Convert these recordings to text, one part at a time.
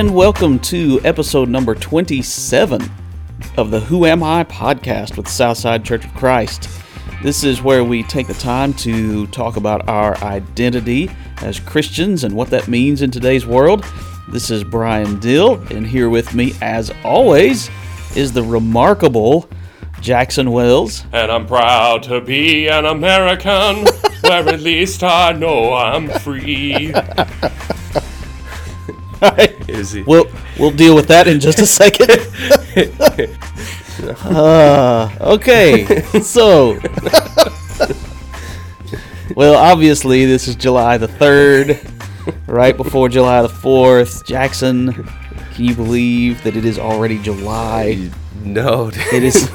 and welcome to episode number 27 of the Who Am I podcast with Southside Church of Christ. This is where we take the time to talk about our identity as Christians and what that means in today's world. This is Brian Dill, and here with me, as always, is the remarkable Jackson Wells. And I'm proud to be an American, where at least I know I'm free. Is he? We'll we'll deal with that in just a second. uh, okay, so well, obviously this is July the third, right before July the fourth. Jackson, can you believe that it is already July? no, It is.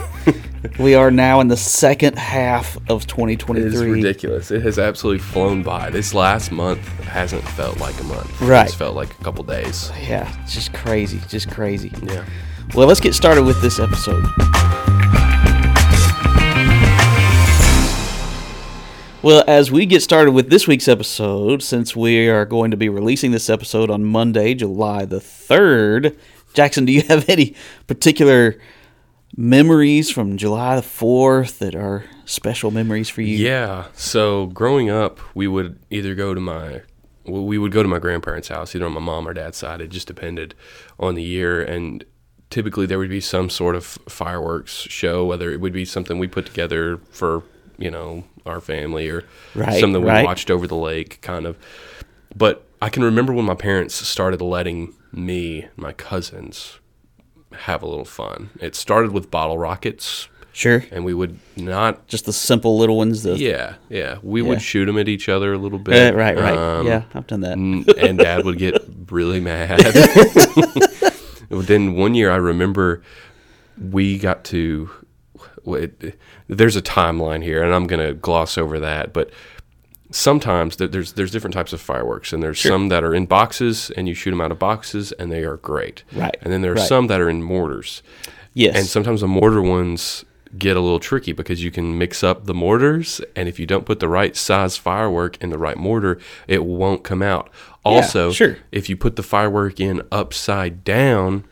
We are now in the second half of 2023. It is 2023. ridiculous. It has absolutely flown by. This last month hasn't felt like a month. Right. It's felt like a couple days. Yeah, it's just crazy, just crazy. Yeah. Well, let's get started with this episode. Well, as we get started with this week's episode, since we are going to be releasing this episode on Monday, July the 3rd, Jackson, do you have any particular memories from July the 4th that are special memories for you? Yeah. So growing up, we would either go to my we would go to my grandparents' house, either on my mom or dad's side. It just depended on the year, and typically there would be some sort of fireworks show, whether it would be something we put together for you know our family or Right, something we right. watched over the lake, kind of. But I can remember when my parents started letting me, my cousins, have a little fun. It started with bottle rockets, Sure. and we would not Just the simple little ones. The, yeah, yeah. We Yeah. would shoot them at each other a little Uh, bit. right, right. Um, yeah, I've done that. and Dad would get really mad. then one year, I remember we got to. Wait, there's a timeline here, and I'm gonna gloss over that. But sometimes th- there's there's different types of fireworks, and there's some that are in boxes, and you shoot them out of boxes, and they are great. Right, And then there are right. some that are in mortars. Yes. And sometimes the mortar ones get a little tricky because you can mix up the mortars, and if you don't put the right size firework in the right mortar, it won't come out. Also, sure. if you put the firework in upside down,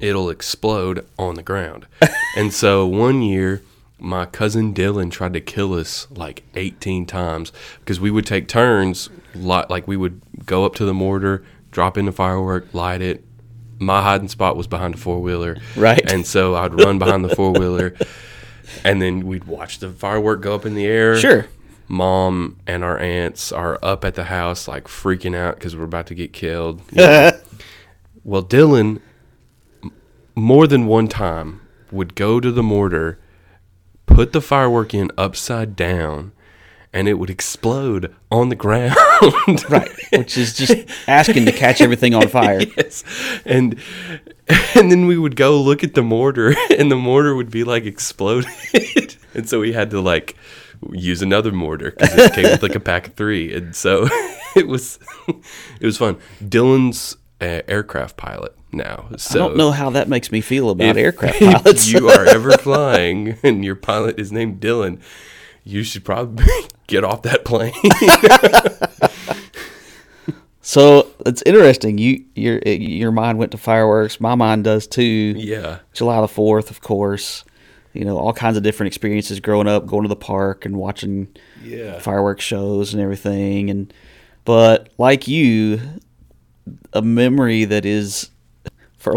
it'll explode on the ground. and so one year, my cousin Dylan tried to kill us like 18 times because we would take turns, li- like we would go up to the mortar, drop in the firework, light it. My hiding spot was behind a four wheeler. Right. And so I'd run behind the four wheeler and then we'd watch the firework go up in the air. Sure. Mom and our aunts are up at the house, like freaking out because we're about to get killed. You know? Well, Dylan, m- more than one time, would go to the mortar, put the firework in upside down, and it would explode on the ground. right. Which is just asking to catch everything on fire. yes. And and then we would go look at the mortar, and the mortar would be like exploded. and so we had to like use another mortar because it came with like a pack of three, and so it was it was fun. Dylan's uh, aircraft pilot now. So I don't know how that makes me feel about if- aircraft if pilots. you are ever flying and your pilot is named Dylan, you should probably get off that plane. so it's interesting. You your your mind went to fireworks. My mind does too. yeah. July the Fourth, of course. You know all kinds of different experiences growing up, going to the park and watching Yeah. fireworks shows and everything. And but like you, a memory that is, for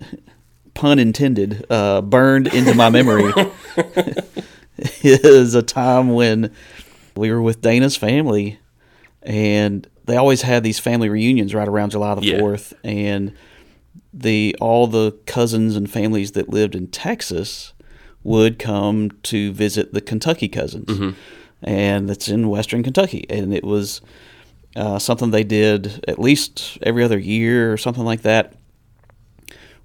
pun intended, uh, burned into my memory is a time when we were with Dana's family, and they always had these family reunions right around July the Yeah. Fourth, and the all the cousins and families that lived in Texas would come to visit the Kentucky cousins, and that's in Western Kentucky, and it was uh, something they did at least every other year or something like that.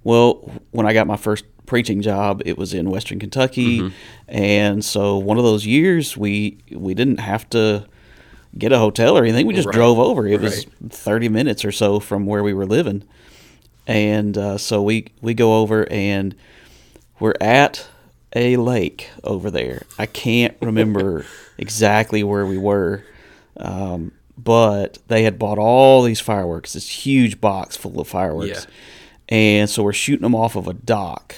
Well, when I got my first preaching job, it was in Western Kentucky, and so one of those years we we didn't have to get a hotel or anything. We just Right. drove over. It was thirty minutes or so from where we were living, and uh, so we we go over and we're at a lake over there. I can't remember exactly where we were, um, but they had bought all these fireworks, this huge box full of fireworks, and so we're shooting them off of a dock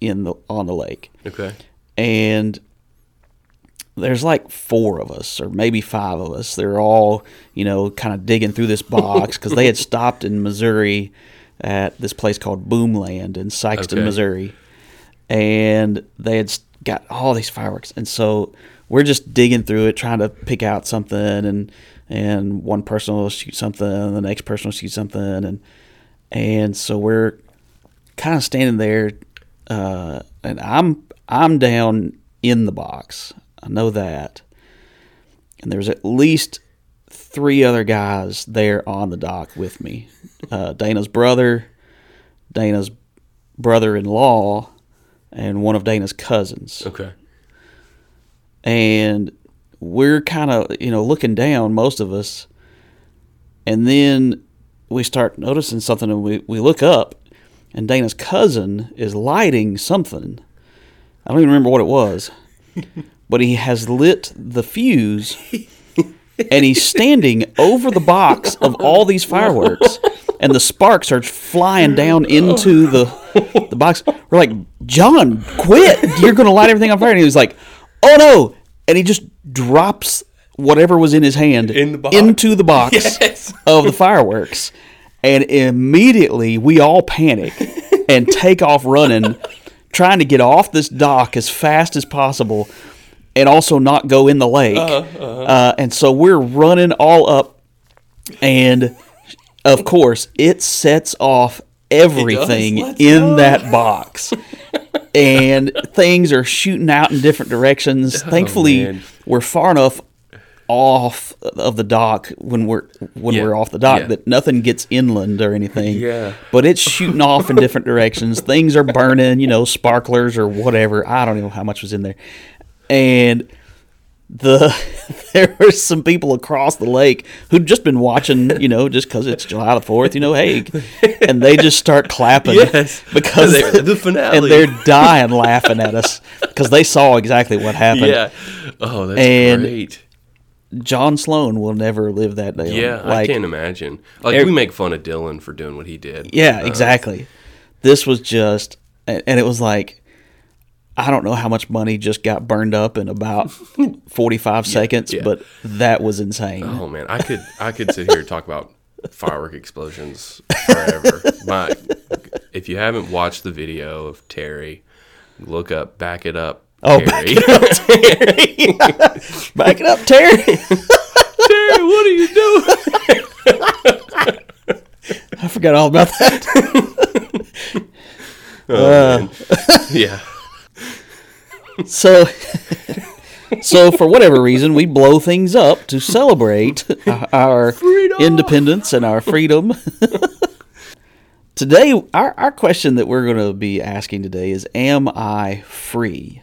in the on the lake, Okay. and there's like four of us or maybe five of us. They're all you know kind of digging through this box because they had stopped in Missouri at this place called Boomland in Sikeston, Okay. Missouri, and they had got all these fireworks, and so we're just digging through it, trying to pick out something, and and one person will shoot something, and the next person will shoot something, and and so we're kind of standing there, uh, and I'm I'm down in the box. I know that, and there's at least three other guys there on the dock with me. Uh, Dana's brother, Dana's brother-in-law, and one of Dana's cousins Okay. and we're kind of you know looking down most of us and then we start noticing something and we, we look up and dana's cousin is lighting something. I don't even remember what it was but he has lit the fuse and he's standing over the box of all these fireworks and the sparks are flying down into the the box. We're like john quit. You're gonna light everything on fire. And he was like oh no. And he just drops whatever was in his hand In the into the box Yes. of the fireworks and immediately we all panic and take off running trying to get off this dock as fast as possible and also not go in the lake. Uh, and so we're running all up and of course it sets off everything in go. that box. And things are shooting out in different directions. Thankfully Oh, man. we're far enough off of the dock when we're when Yeah, we're off the dock yeah. that nothing gets inland or anything Yeah. but it's shooting off in different directions things are burning you know sparklers or whatever i don't know how much was in there and the there were some people across the lake who'd just been watching, you know, just because it's July the Fourth, you know, hey, and they just start clapping Yes. because They're- the finale. and they're dying laughing at us because they saw exactly what happened. Yeah. Oh, that's And- great. John Sloan will never live that day. Yeah, I can't imagine. Like we make fun of Dylan for doing what he did. Yeah, Uh, exactly. This was just, and and it was like, I don't know how much money just got burned up in about 45 seconds, yeah. but that was insane. Oh man, I could I could sit here and talk about firework explosions forever. My, if you haven't watched the video of Terry, look up, back it up. Oh, back it up, Terry. Back it up, Terry. Terry, what are you doing? I forgot all about that. Oh, uh, man. yeah. So, so for whatever reason, we blow things up to celebrate our independence and our freedom. today, our, our question that we're going to be asking today is Am I free?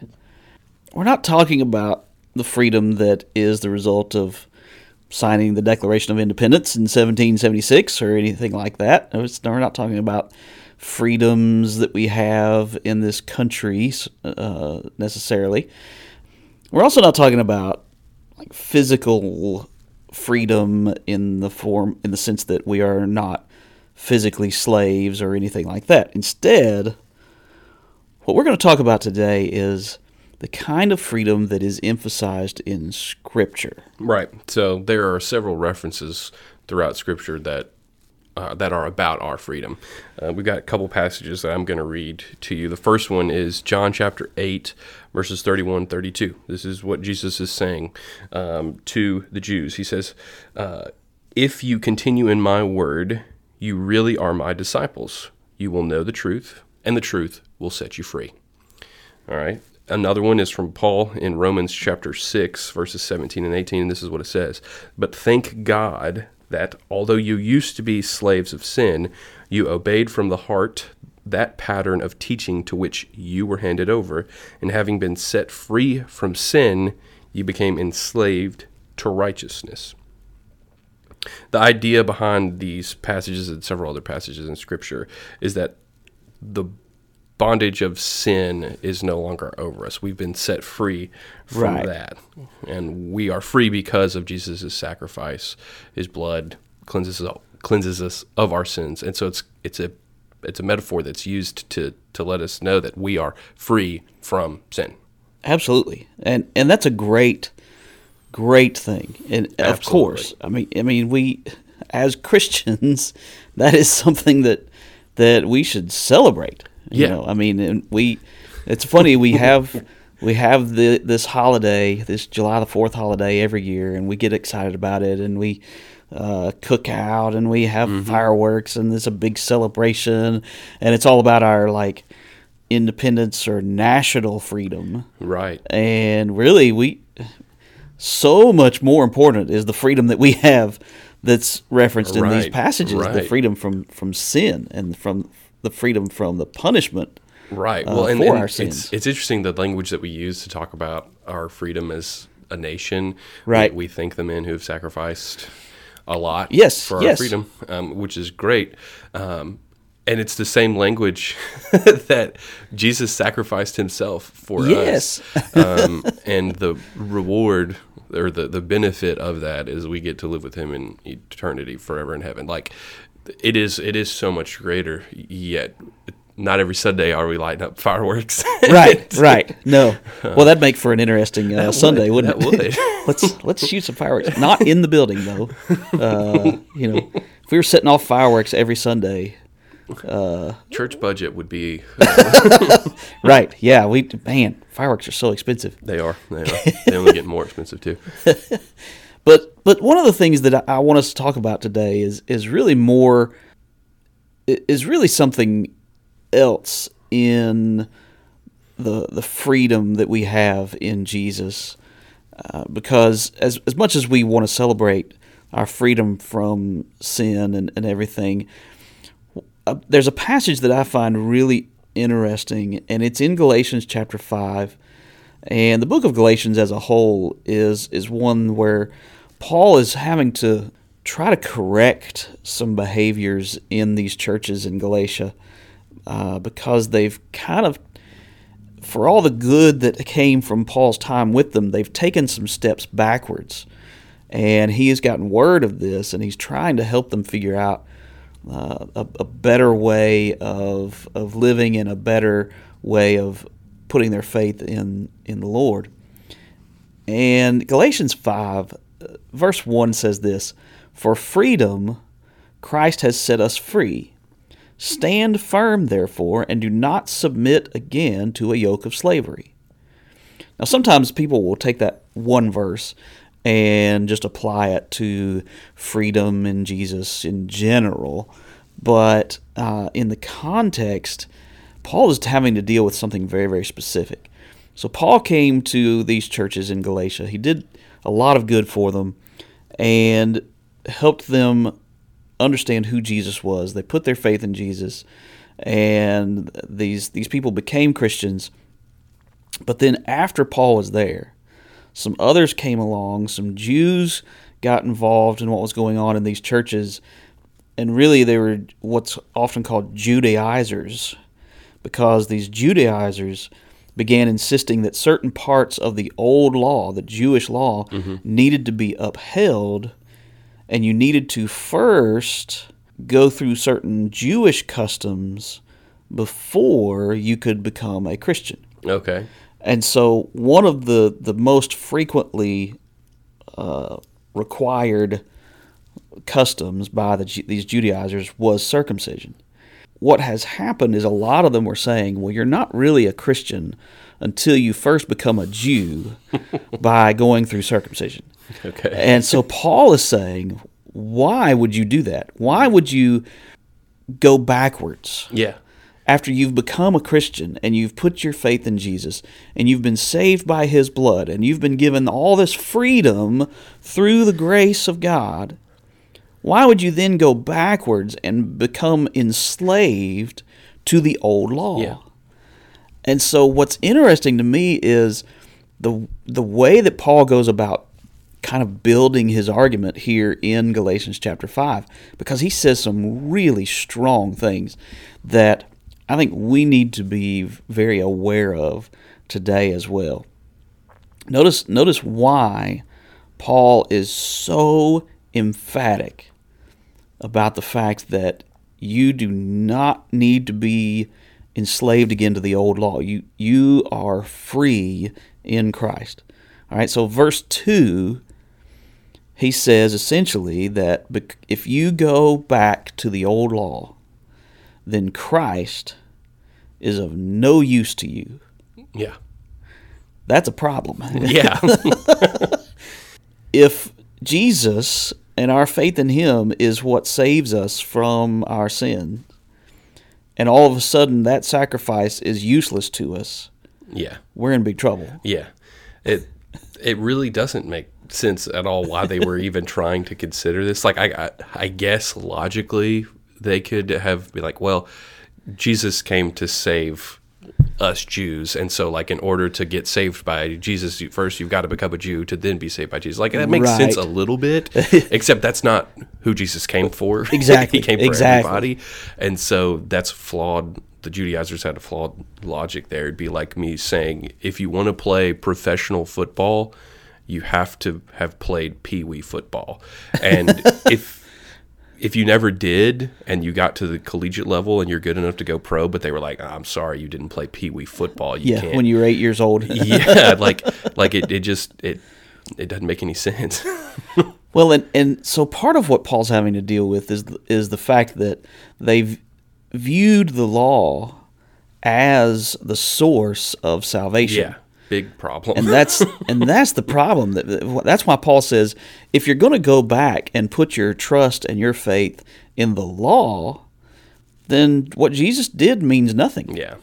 We're not talking about the freedom that is the result of signing the Declaration of Independence in 1776 or anything like that. It's- We're not talking about freedoms that we have in this country uh, necessarily. We're also not talking about like physical freedom in the form in the sense that we are not physically slaves or anything like that. Instead, what we're going to talk about today is the kind of freedom that is emphasized in scripture. Right. So there are several references throughout Scripture that uh, that are about our freedom. Uh, we've got a couple passages that I'm going to read to you. The first one is John chapter 8, verses 31 32. This is what Jesus is saying um, to the Jews. He says, uh, If you continue in my word, you really are my disciples. You will know the truth, and the truth will set you free. All right. Another one is from Paul in Romans chapter 6, verses 17 and 18. And this is what it says But thank God that although you used to be slaves of sin, you obeyed from the heart that pattern of teaching to which you were handed over. And having been set free from sin, you became enslaved to righteousness. The idea behind these passages and several other passages in Scripture is that the bondage of sin is no longer over us. We've been set free from Right. that, and we are free because of Jesus' sacrifice. His blood cleanses us, cleanses us of our sins, and so it's it's a it's a metaphor that's used to to let us know that we are free from sin. Absolutely, and and that's a great, great thing. And of Absolutely. course, I mean, I mean, we as Christians, that is something that that we should celebrate. You Yeah. know, I mean, and we. It's funny we have we have the this holiday, this July the Fourth holiday every year, and we get excited about it, and we. Uh, cook out and we have fireworks and there's a big celebration and it's all about our like independence or national freedom Right. and really we so much more important is the freedom that we have that's referenced in these Right, passages the freedom from from sin and from the freedom from the punishment Right. uh, Well, and, our it's, it's interesting the language that we use to talk about our freedom as a nation. Right. We, we thank the men who have sacrificed a lot Yes, for our yes. freedom, um, which is great. Um, and it's the same language that Jesus sacrificed himself for Yes. us. Um, and the reward or the, the benefit of that is we get to live with him in eternity forever in heaven. Like it is it is so much greater yet. Not every Sunday are we lighting up fireworks. right right. No. Well that'd make for an interesting uh, sunday would, wouldn't that it? would. let's let's shoot some fireworks. Not in the building though. Uh, you know if we were setting off fireworks every sunday Church budget would be right. Yeah we man fireworks are so expensive. They are they are. They only get more expensive too. But but one of the things that I, want us to talk about today is is really more is really something else in the the freedom that we have in Jesus. Uh, because as as much as we want to celebrate our freedom from sin and, and everything, uh, there's a passage that I find really interesting, and it's in Galatians chapter five. And the book of Galatians as a whole is is one where Paul is having to try to correct some behaviors in these churches in Galatia uh, because they've kind of, for all the good that came from Paul's time with them, they've taken some steps backwards. And he has gotten word of this, and he's trying to help them figure out uh, a, a better way of of living and a better way of putting their faith in in the Lord. And Galatians 5 uh, verse 1 says this, "For freedom Christ has set us free. Stand firm therefore and do not submit again to a yoke of slavery." Now sometimes people will take that one verse and just apply it to freedom in Jesus in general, but uh, in the context Paul is having to deal with something very, very specific. So Paul came to these churches in Galatia. He did a lot of good for them and helped them understand who Jesus was. They put their faith in Jesus, and these these people became Christians. But then after Paul was there, some others came along. Some Jews got involved in what was going on in these churches, and really they were what's often called Judaizers because these Judaizers began insisting that certain parts of the old law, the Jewish law, needed to be upheld, and you needed to first go through certain Jewish customs before you could become a Christian. Okay. And so, one of the, the most frequently uh, required customs by the, these Judaizers was circumcision. What has happened is a lot of them were saying, well, you're not really a Christian until you first become a Jew by going through circumcision. Okay. And so Paul is saying, why would you do that? Why would you go backwards? Yeah. after you've become a Christian and you've put your faith in Jesus and you've been saved by his blood and you've been given all this freedom through the grace of God, why would you then go backwards and become enslaved to the old law? Yeah. And so what's interesting to me is the the way that Paul goes about kind of building his argument here in Galatians chapter 5 because he says some really strong things that I think we need to be very aware of today as well. Notice notice why Paul is so emphatic about the fact that you do not need to be enslaved again to the old law. You you are free in Christ. All right. So verse 2 he says essentially that if you go back to the old law, then Christ is of no use to you. Yeah. That's a problem. Yeah. if Jesus and our faith in Him is what saves us from our sin, and all of a sudden that sacrifice is useless to us, yeah, we're in big trouble. Yeah, it it really doesn't make sense at all why they were even trying to consider this. Like, I, I, I guess logically they could have be like, well, Jesus came to save us Jews, and so like in order to get saved by Jesus, you, first you've got to become a Jew to then be saved by Jesus. Like that makes right. sense a little bit, except that's not who Jesus came for. Exactly, he came for exactly. everybody, and so that's flawed. The Judaizers had a flawed logic there. It'd be like me saying, if you want to play professional football, you have to have played pee wee football. And if if you never did and you got to the collegiate level and you're good enough to go pro, but they were like, oh, I'm sorry, you didn't play pee wee football. You yeah, can't. when you were eight years old. yeah, like like it, it just it it doesn't make any sense. well, and and so part of what Paul's having to deal with is is the fact that they've viewed the law as the source of salvation. Yeah big problem. and that's and that's the problem. That that's why Paul says if you're going to go back and put your trust and your faith in the law, then what Jesus did means nothing. Yeah.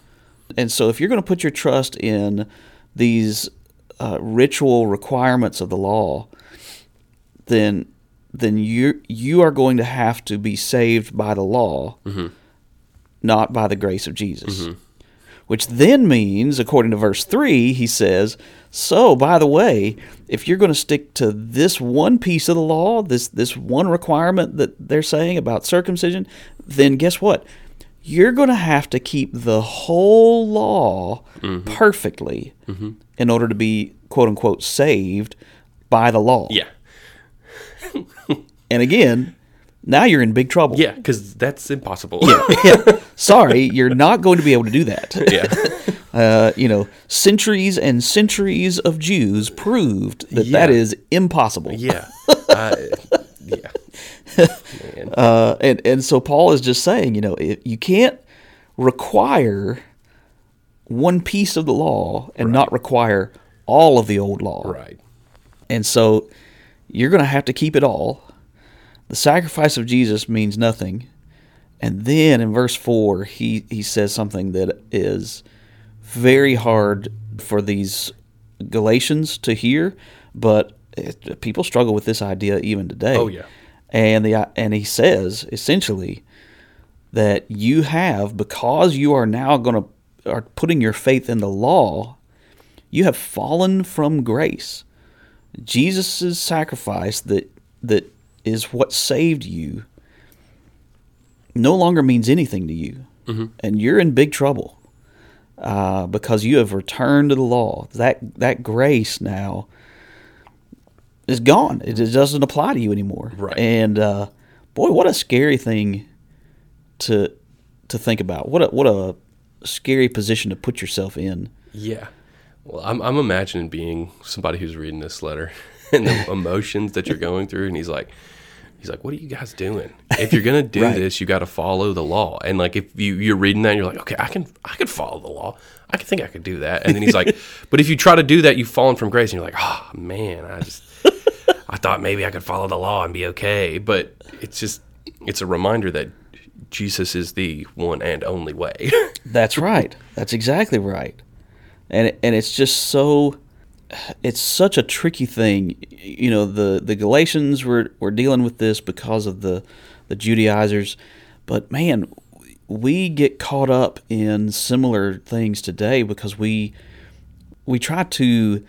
And so if you're going to put your trust in these uh, ritual requirements of the law, then then you you are going to have to be saved by the law, mm-hmm. not by the grace of Jesus. Mm-hmm which then means, according to verse 3, he says, So, by the way, if you're going to stick to this one piece of the law, this, this one requirement that they're saying about circumcision, then guess what? You're going to have to keep the whole law mm-hmm. perfectly mm-hmm. in order to be, quote unquote, saved by the law. Yeah. and again, now you're in big trouble. Yeah, because that's impossible. yeah, yeah. Sorry, you're not going to be able to do that. Yeah. Uh, you know, centuries and centuries of Jews proved that yeah. that is impossible. Yeah. Uh, yeah. Uh, and and so Paul is just saying, you know, you can't require one piece of the law and right. not require all of the old law. Right. And so you're going to have to keep it all the sacrifice of Jesus means nothing. And then in verse 4, he, he says something that is very hard for these Galatians to hear, but it, people struggle with this idea even today. Oh, yeah. And, the, and he says essentially that you have, because you are now going to, are putting your faith in the law, you have fallen from grace. Jesus' sacrifice that, that is what saved you no longer means anything to you. Mm-hmm. And you're in big trouble uh, because you have returned to the law. That, that grace now is gone, it doesn't apply to you anymore. Right. And uh, boy, what a scary thing to to think about. What a what a scary position to put yourself in. Yeah. Well, I'm I'm imagining being somebody who's reading this letter and the emotions that you're going through, and he's like, he's like, "What are you guys doing? If you're gonna do right. this, you got to follow the law." And like, if you you're reading that, and you're like, "Okay, I can I can follow the law. I can think I could do that." And then he's like, "But if you try to do that, you've fallen from grace." And you're like, "Oh man, I just I thought maybe I could follow the law and be okay." But it's just it's a reminder that Jesus is the one and only way. That's right. That's exactly right. And and it's just so it's such a tricky thing. You know, the, the Galatians were, were dealing with this because of the, the Judaizers. But man, we get caught up in similar things today because we we try to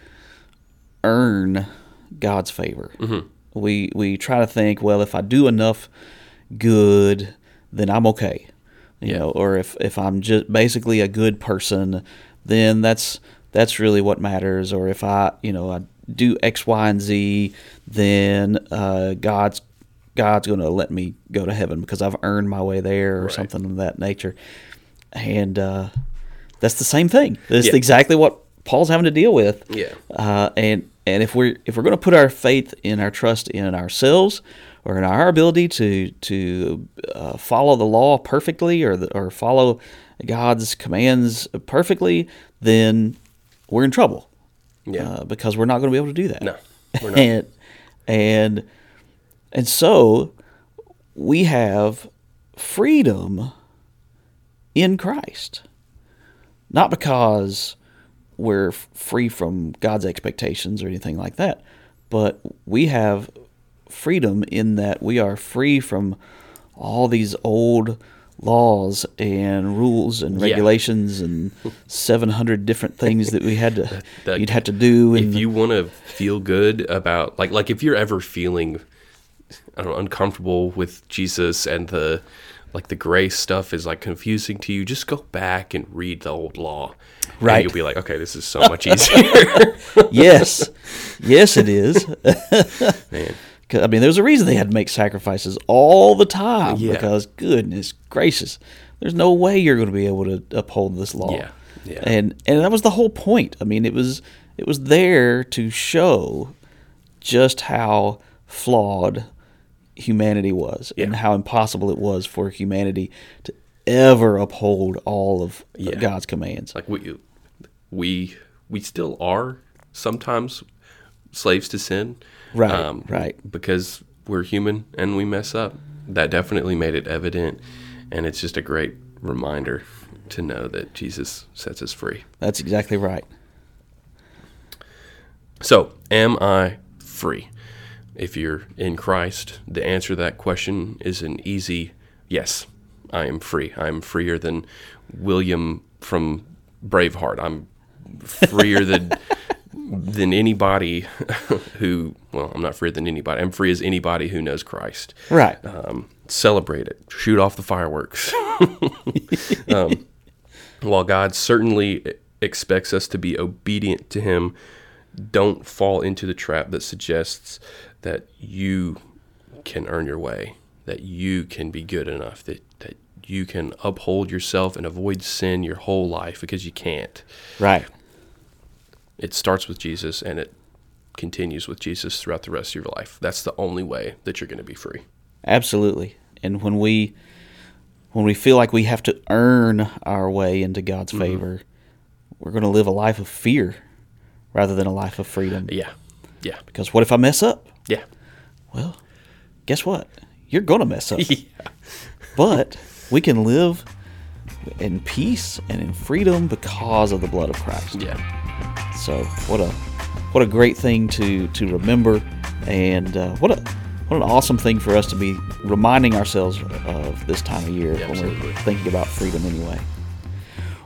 earn God's favor. Mm-hmm. We we try to think, well, if I do enough good, then I'm okay. you know, or if if I'm just basically a good person, then that's that's really what matters. Or if I, you know, I do X, Y, and Z, then uh, God's God's going to let me go to heaven because I've earned my way there, or Right. something of that nature. And uh, that's the same thing. That's Yeah. exactly what Paul's having to deal with. Yeah. Uh, and and if we're if we're going to put our faith in our trust in ourselves or in our ability to to uh, follow the law perfectly or the, or follow God's commands perfectly, then we're in trouble. Yeah. Uh, because we're not going to be able to do that. No, we're not. and and and so we have freedom in Christ. Not because we're free from God's expectations or anything like that, but we have freedom in that we are free from all these old laws and rules and Yeah. regulations and 700 different things that we had to that- you'd have to do and if you want to feel good about like like if you're ever feeling I don't know, uncomfortable with Jesus and the like the grace stuff is like confusing to you, just go back and read the old law. And Right. you'll be like, okay, this is so much easier. yes, yes, it is. Man. I mean, there's a reason they had to make sacrifices all the time Yeah. because goodness gracious, there's no way you're going to be able to uphold this law. Yeah, yeah. And and that was the whole point. I mean, it was it was there to show just how flawed humanity was and how impossible it was for humanity to ever uphold all of Yeah. God's commands. like we we we still are sometimes slaves to sin. um, Right, right. Because we're human and we mess up. That definitely made it evident and it's just a great reminder to know that Jesus sets us free. That's exactly right. So, am I free? If you're in Christ, the answer to that question is an easy yes. I am free. I'm freer than William from Braveheart. I'm freer than than anybody who well, I'm not freer than anybody. I'm free as anybody who knows Christ. Right. Um, celebrate it. Shoot off the fireworks. um, while God certainly expects us to be obedient to Him, don't fall into the trap that suggests that you can earn your way, that you can be good enough, that, that you can uphold yourself and avoid sin your whole life because you can't. right. It starts with Jesus and it continues with Jesus throughout the rest of your life. That's the only way that you're going to be free. Absolutely. And when we when we feel like we have to earn our way into God's Mm-hmm. favor, we're going to live a life of fear rather than a life of freedom. Yeah. Yeah. Because what if I mess up? Yeah. Well, guess what? You're going to mess up. yeah. but we can live in peace and in freedom because of the blood of Christ. Yeah. So what a what a great thing to to remember, and uh, what a what an awesome thing for us to be reminding ourselves of this time of year Yeah, when absolutely. we're thinking about freedom anyway.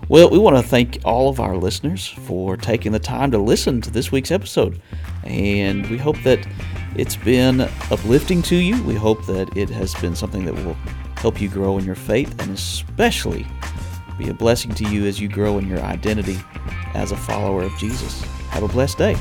Well, we want to thank all of our listeners for taking the time to listen to this week's episode, and we hope that it's been uplifting to you. We hope that it has been something that will help you grow in your faith, and especially be a blessing to you as you grow in your identity as a follower of Jesus. Have a blessed day.